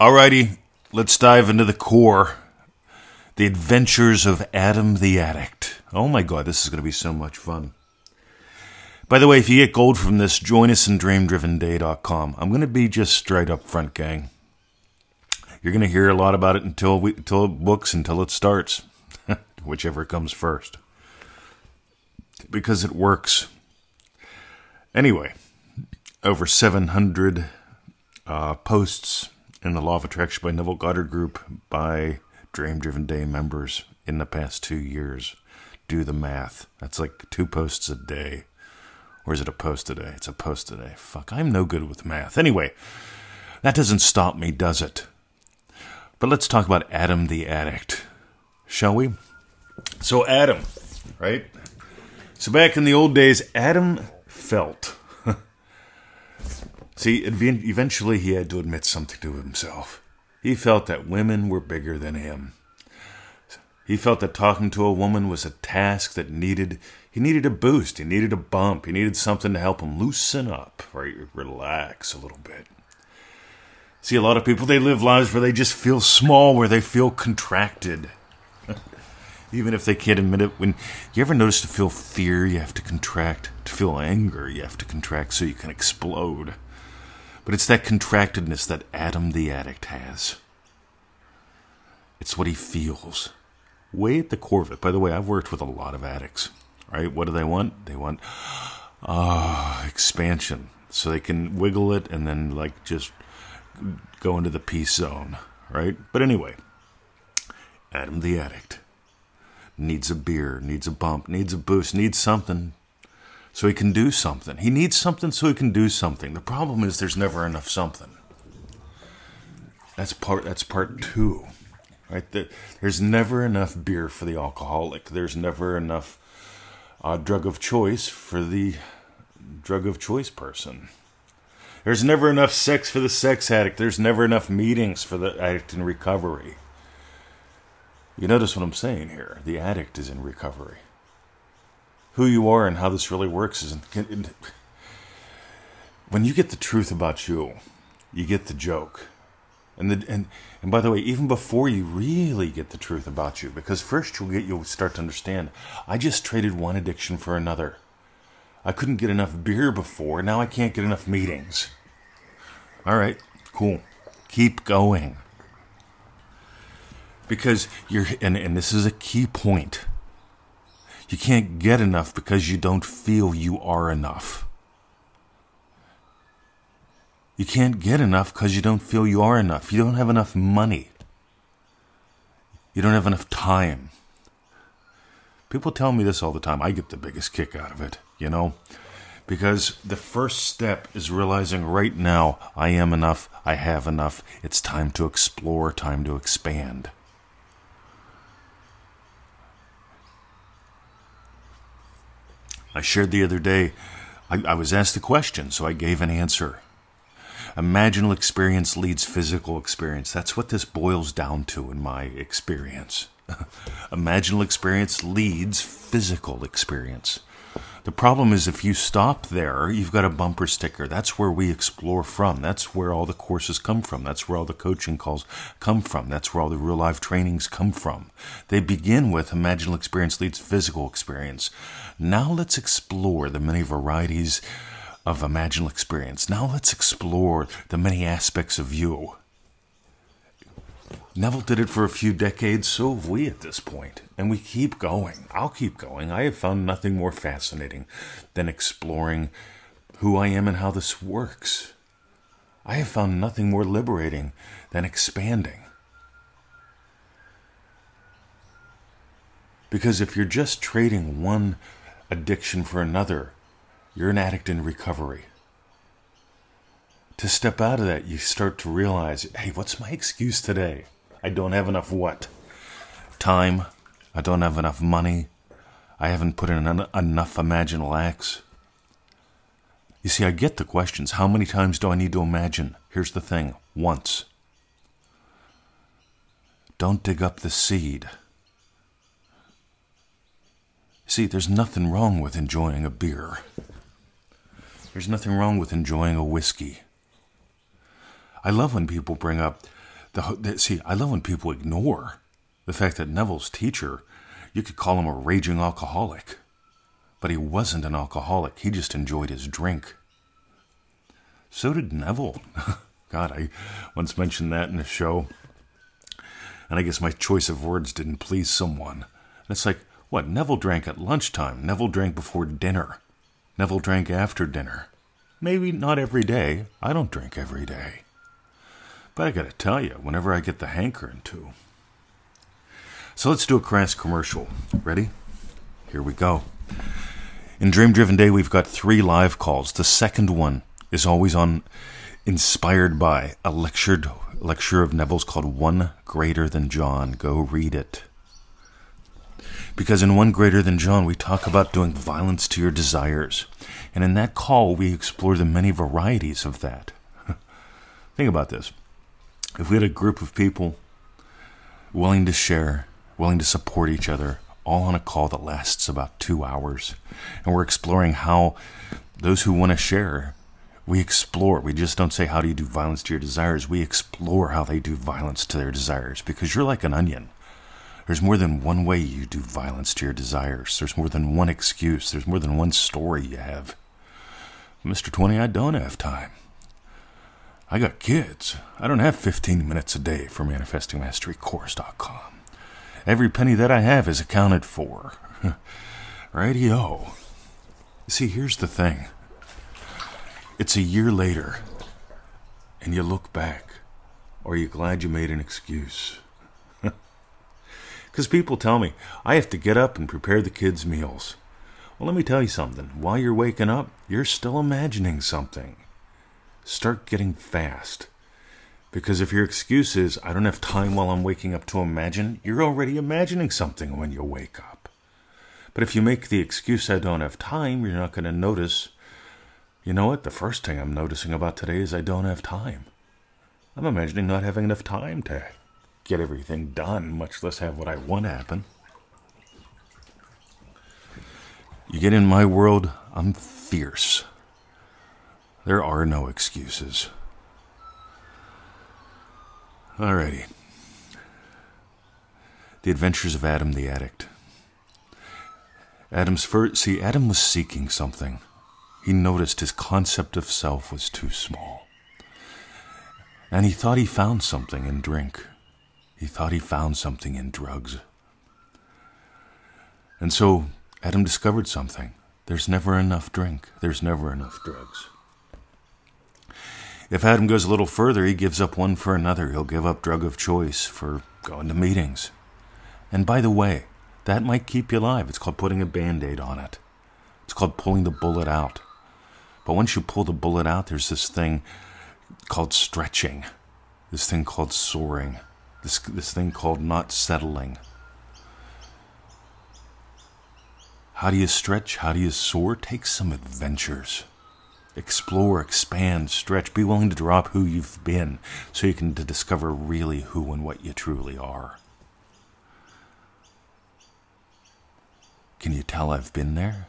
Alrighty, let's dive into the core. The Adventures of Adam the Addict. Oh my god, this is going to be so much fun. By the way, if you get gold from this, join us in dreamdrivenday.com. I'm going to be just straight up front, gang. You're going to hear a lot about it until we until it books until it starts, whichever comes first. Because it works. Anyway, over 700 uh, posts in the Law of Attraction by Neville Goddard group by Dream Driven Day members in the past two years. Do the math. That's like two posts a day. Or is it a post a day? It's a post a day. Fuck, I'm no good with math. Anyway, that doesn't stop me, does it? But let's talk about Adam the Addict, shall we? So, Adam, right? So, back in the old days, Adam felt See, eventually he had to admit something to himself. He felt that women were bigger than him. He felt that talking to a woman was a task that needed he needed a boost, he needed a bump, he needed something to help him loosen up, right? Relax a little bit. See, a lot of people they live lives where they just feel small, where they feel contracted. Even if they can't admit it, when you ever notice to feel fear, you have to contract. To feel anger, you have to contract so you can explode. But it's that contractedness that Adam the addict has. It's what he feels. Way at the core of it. By the way, I've worked with a lot of addicts. Right? What do they want? They want uh, expansion. So they can wiggle it and then like just go into the peace zone. Right? But anyway, Adam the addict needs a beer, needs a bump, needs a boost, needs something so he can do something. He needs something so he can do something. The problem is there's never enough something. That's part that's part 2. Right? There's never enough beer for the alcoholic. There's never enough uh, drug of choice for the drug of choice person. There's never enough sex for the sex addict. There's never enough meetings for the addict in recovery. You notice what I'm saying here. The addict is in recovery who you are and how this really works is when you get the truth about you, you get the joke. And the and and by the way, even before you really get the truth about you, because first you'll get you'll start to understand. I just traded one addiction for another. I couldn't get enough beer before, now I can't get enough meetings. All right, cool. Keep going. Because you're and, and this is a key point you can't get enough because you don't feel you are enough. You can't get enough because you don't feel you are enough. You don't have enough money. You don't have enough time. People tell me this all the time. I get the biggest kick out of it, you know? Because the first step is realizing right now I am enough, I have enough. It's time to explore, time to expand. I shared the other day, I, I was asked a question, so I gave an answer. Imaginal experience leads physical experience. That's what this boils down to in my experience. Imaginal experience leads physical experience. The problem is if you stop there, you've got a bumper sticker. That's where we explore from. That's where all the courses come from. That's where all the coaching calls come from. That's where all the real life trainings come from. They begin with imaginal experience leads physical experience. Now let's explore the many varieties of imaginal experience. Now let's explore the many aspects of you. Neville did it for a few decades, so have we at this point, and we keep going. I'll keep going. I have found nothing more fascinating than exploring who I am and how this works. I have found nothing more liberating than expanding. Because if you're just trading one addiction for another, you're an addict in recovery. To step out of that, you start to realize hey, what's my excuse today? I don't have enough what? Time. I don't have enough money. I haven't put in en- enough imaginal acts. You see, I get the questions. How many times do I need to imagine? Here's the thing once. Don't dig up the seed. See, there's nothing wrong with enjoying a beer. There's nothing wrong with enjoying a whiskey. I love when people bring up the, see, I love when people ignore the fact that Neville's teacher, you could call him a raging alcoholic, but he wasn't an alcoholic. He just enjoyed his drink. So did Neville. God, I once mentioned that in a show, and I guess my choice of words didn't please someone. And it's like, what? Neville drank at lunchtime. Neville drank before dinner. Neville drank after dinner. Maybe not every day. I don't drink every day. But I gotta tell you, whenever I get the hankering to. So let's do a crass commercial. Ready? Here we go. In Dream Driven Day, we've got three live calls. The second one is always on inspired by a lectured lecture of Neville's called One Greater Than John. Go read it. Because in One Greater Than John, we talk about doing violence to your desires. And in that call, we explore the many varieties of that. Think about this. If we had a group of people willing to share, willing to support each other, all on a call that lasts about two hours, and we're exploring how those who want to share we explore. We just don't say, How do you do violence to your desires? We explore how they do violence to their desires because you're like an onion. There's more than one way you do violence to your desires. There's more than one excuse. There's more than one story you have. Mr. 20, I don't have time. I got kids. I don't have 15 minutes a day for ManifestingMasteryCourse.com. Every penny that I have is accounted for. Radio. See, here's the thing. It's a year later, and you look back. Are you glad you made an excuse? Because people tell me, I have to get up and prepare the kids' meals. Well, let me tell you something. While you're waking up, you're still imagining something. Start getting fast. Because if your excuse is, I don't have time while I'm waking up to imagine, you're already imagining something when you wake up. But if you make the excuse, I don't have time, you're not going to notice you know what? The first thing I'm noticing about today is I don't have time. I'm imagining not having enough time to get everything done, much less have what I want happen. You get in my world, I'm fierce. There are no excuses. Alrighty. The Adventures of Adam the Addict. Adam's first, see, Adam was seeking something he noticed his concept of self was too small. And he thought he found something in drink. He thought he found something in drugs. And so Adam discovered something. There's never enough drink. There's never enough drugs. If Adam goes a little further, he gives up one for another. He'll give up drug of choice for going to meetings. And by the way, that might keep you alive. It's called putting a band aid on it, it's called pulling the bullet out. But once you pull the bullet out, there's this thing called stretching, this thing called soaring, this, this thing called not settling. How do you stretch? How do you soar? Take some adventures. Explore, expand, stretch. Be willing to drop who you've been so you can discover really who and what you truly are. Can you tell I've been there?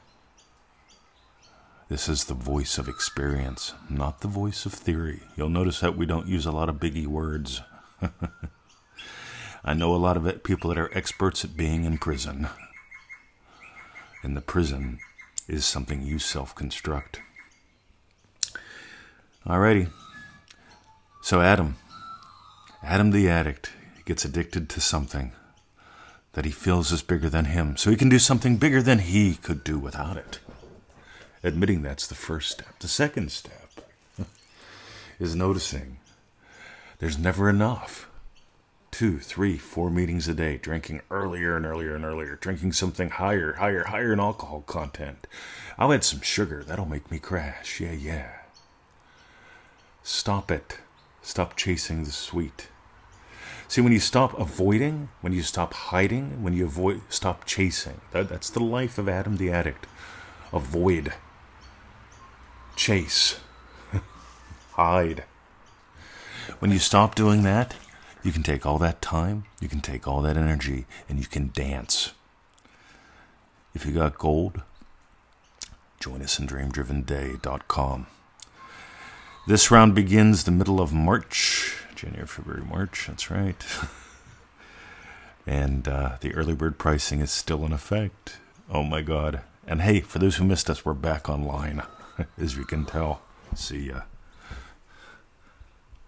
This is the voice of experience, not the voice of theory. You'll notice that we don't use a lot of biggie words. I know a lot of people that are experts at being in prison. And the prison is something you self construct. Alrighty. So, Adam, Adam the addict, gets addicted to something that he feels is bigger than him, so he can do something bigger than he could do without it admitting that's the first step. The second step is noticing there's never enough. Two, three, four meetings a day, drinking earlier and earlier and earlier, drinking something higher, higher, higher in alcohol content. I'll add some sugar, that'll make me crash. Yeah, yeah. Stop it. Stop chasing the sweet. See, when you stop avoiding, when you stop hiding, when you avoid, stop chasing. That, that's the life of Adam the addict. Avoid chase, hide. When you stop doing that, you can take all that time, you can take all that energy, and you can dance. If you got gold, join us in dreamdrivenday.com. This round begins the middle of March, January, February, March. That's right. and uh, the early bird pricing is still in effect. Oh my God. And hey, for those who missed us, we're back online, as you can tell. See ya.